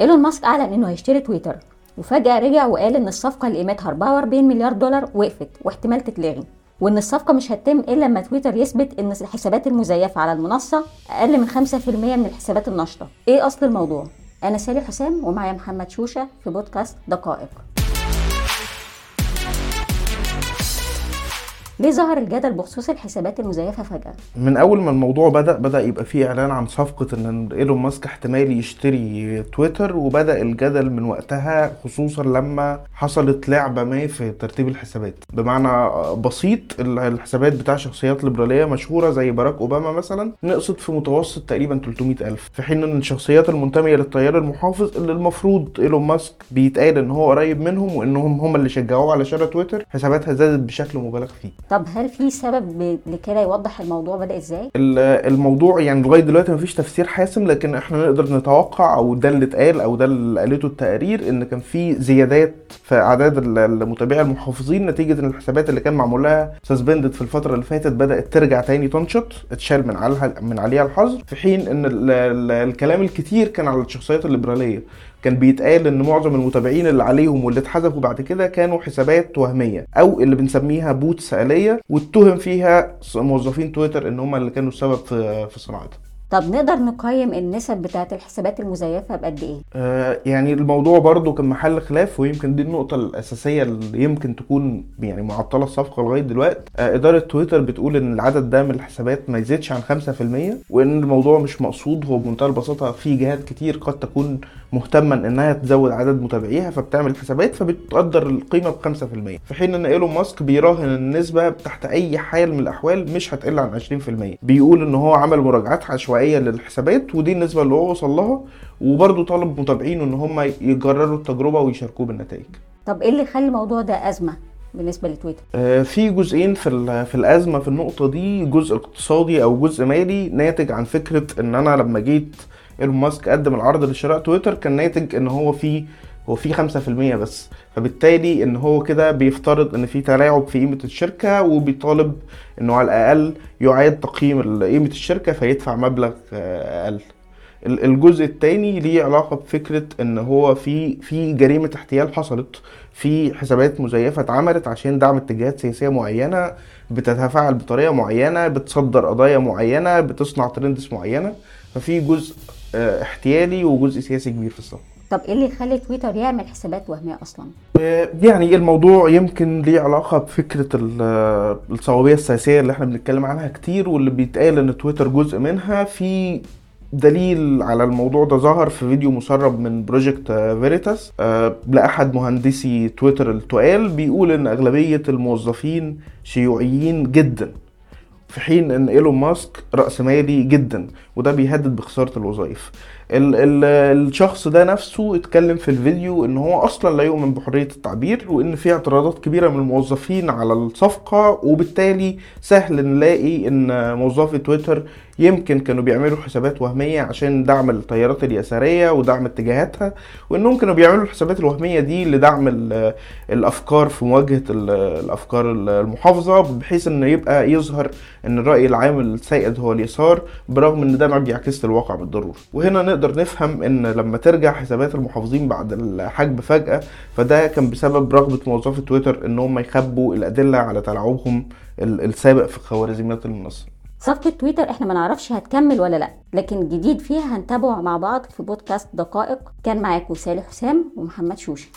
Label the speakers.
Speaker 1: إيلون ماسك أعلن إنه هيشتري تويتر وفجأة رجع وقال إن الصفقة اللي قيمتها 44 مليار دولار وقفت واحتمال تتلغي وإن الصفقة مش هتتم إلا لما تويتر يثبت إن الحسابات المزيفة على المنصة أقل من 5% من الحسابات النشطه إيه أصل الموضوع؟ أنا سالي حسام ومعايا محمد شوشة في بودكاست دقائق. ليه ظهر الجدل بخصوص الحسابات المزيفة فجأة؟
Speaker 2: من أول ما الموضوع بدأ بدأ يبقى فيه إعلان عن صفقة إن إيلون ماسك احتمال يشتري تويتر وبدأ الجدل من وقتها خصوصا لما حصلت لعبة ما في ترتيب الحسابات. بمعنى بسيط الحسابات بتاع شخصيات ليبرالية مشهورة زي باراك أوباما مثلا نقصت في متوسط تقريبا 300 ألف. في حين إن الشخصيات المنتمية للتيار المحافظ اللي المفروض إيلون ماسك بيتقال إن هو قريب منهم وإنهم هم اللي شجعوه على شراء تويتر حساباتها زادت بشكل مبالغ فيه.
Speaker 1: طب هل في سبب لكده يوضح الموضوع بدأ إزاي؟
Speaker 2: الموضوع يعني لغاية دلوقتي مفيش تفسير حاسم لكن إحنا نقدر نتوقع أو ده اللي اتقال أو ده اللي قالته التقارير إن كان في زيادات في أعداد المتابعين المحافظين نتيجة إن الحسابات اللي كان معمول لها suspended في الفترة اللي فاتت بدأت ترجع تاني تنشط اتشال من عليها من عليها الحظر في حين إن الكلام الكتير كان على الشخصيات الليبرالية. كان بيتقال إن معظم المتابعين اللي عليهم واللي اتحذفوا بعد كده كانوا حسابات وهمية أو اللي بنسميها bots آلية واتهم فيها موظفين تويتر إن هم اللي كانوا السبب في في صناعتها.
Speaker 1: طب نقدر نقيم النسب بتاعت الحسابات المزيفة بقد إيه؟
Speaker 2: آه يعني الموضوع برضو كان محل خلاف ويمكن دي النقطة الأساسية اللي يمكن تكون يعني معطلة الصفقة لغاية دلوقتي. آه إدارة تويتر بتقول إن العدد ده من الحسابات ما يزيدش عن 5% وإن الموضوع مش مقصود. هو بمنتهى البساطة في جهات كتير قد تكون مهتمة إنها تزود عدد متابعيها فبتعمل حسابات فبتقدر القيمة ب 5% في حين إن إيلون ماسك بيراهن النسبة تحت أي حال من الأحوال مش هتقل عن 20% بيقول إن هو عمل مراجعات عشوائية للحسابات ودي النسبة اللي هو وصل لها وبرده طالب متابعينه إن هم يجرروا التجربة ويشاركوه بالنتائج.
Speaker 1: طب إيه اللي خلى الموضوع ده أزمة بالنسبة لتويتر؟
Speaker 2: آه في جزئين في في الأزمة في النقطة دي جزء اقتصادي أو جزء مالي ناتج عن فكرة إن أنا لما جيت إيلون ماسك قدم العرض لشراء تويتر كان ناتج إن هو في هو في 5% بس. فبالتالي إن هو كده بيفترض إن في تلاعب في قيمة الشركة وبيطالب إنه على الأقل يعاد تقييم قيمة الشركة فيدفع مبلغ أقل. الجزء الثاني ليه علاقة بفكرة إن هو في في جريمة احتيال حصلت في حسابات مزيفة اتعملت عشان دعم اتجاهات سياسية معينة بتتفاعل بطريقة معينة بتصدر قضايا معينة بتصنع ترندز معينة. ففي جزء احتيالي وجزء سياسي كبير في الصف
Speaker 1: طب إيه اللي يخلي تويتر يعمل حسابات وهمية أصلا؟
Speaker 2: يعني الموضوع يمكن ليه علاقة بفكرة الصوابية السياسية اللي إحنا بنتكلم عنها كتير واللي بيتقال إن تويتر جزء منها في دليل على الموضوع ده ظهر في فيديو مسرب من Project Veritas لأحد مهندسي تويتر التقال بيقول إن أغلبية الموظفين شيوعيين جدا في حين إن إيلون ماسك رأسمالي جدا وده بيهدد بخسارة الوظائف. ال ال الشخص ده نفسه اتكلم في الفيديو إن هو أصلا لا يؤمن بحرية التعبير وإن في اعتراضات كبيرة من الموظفين على الصفقة وبالتالي سهل نلاقي إن موظفي تويتر يمكن كانوا بيعملوا حسابات وهمية عشان دعم التيارات اليسارية ودعم اتجاهاتها وإنهم كانوا بيعملوا الحسابات الوهمية دي لدعم الأفكار في مواجهة الأفكار المحافظة بحيث إن يبقى يظهر إن الرأي العام السائد هو اليسار برغم إن ده ما بيعكس الواقع بالضرورة. وهنا نقدر نفهم إن لما ترجع حسابات المحافظين بعد الحجب فجأة فده كان بسبب رغبة موظفي تويتر إن هم يخبوا الأدلة على تلاعبهم السابق في خوارزميات المنصه
Speaker 1: صفقة تويتر إحنا ما نعرفش هتكمل ولا لأ لكن جديد فيها هنتابعه مع بعض في بودكاست دقائق. كان معاكم سالي حسام ومحمد شوشي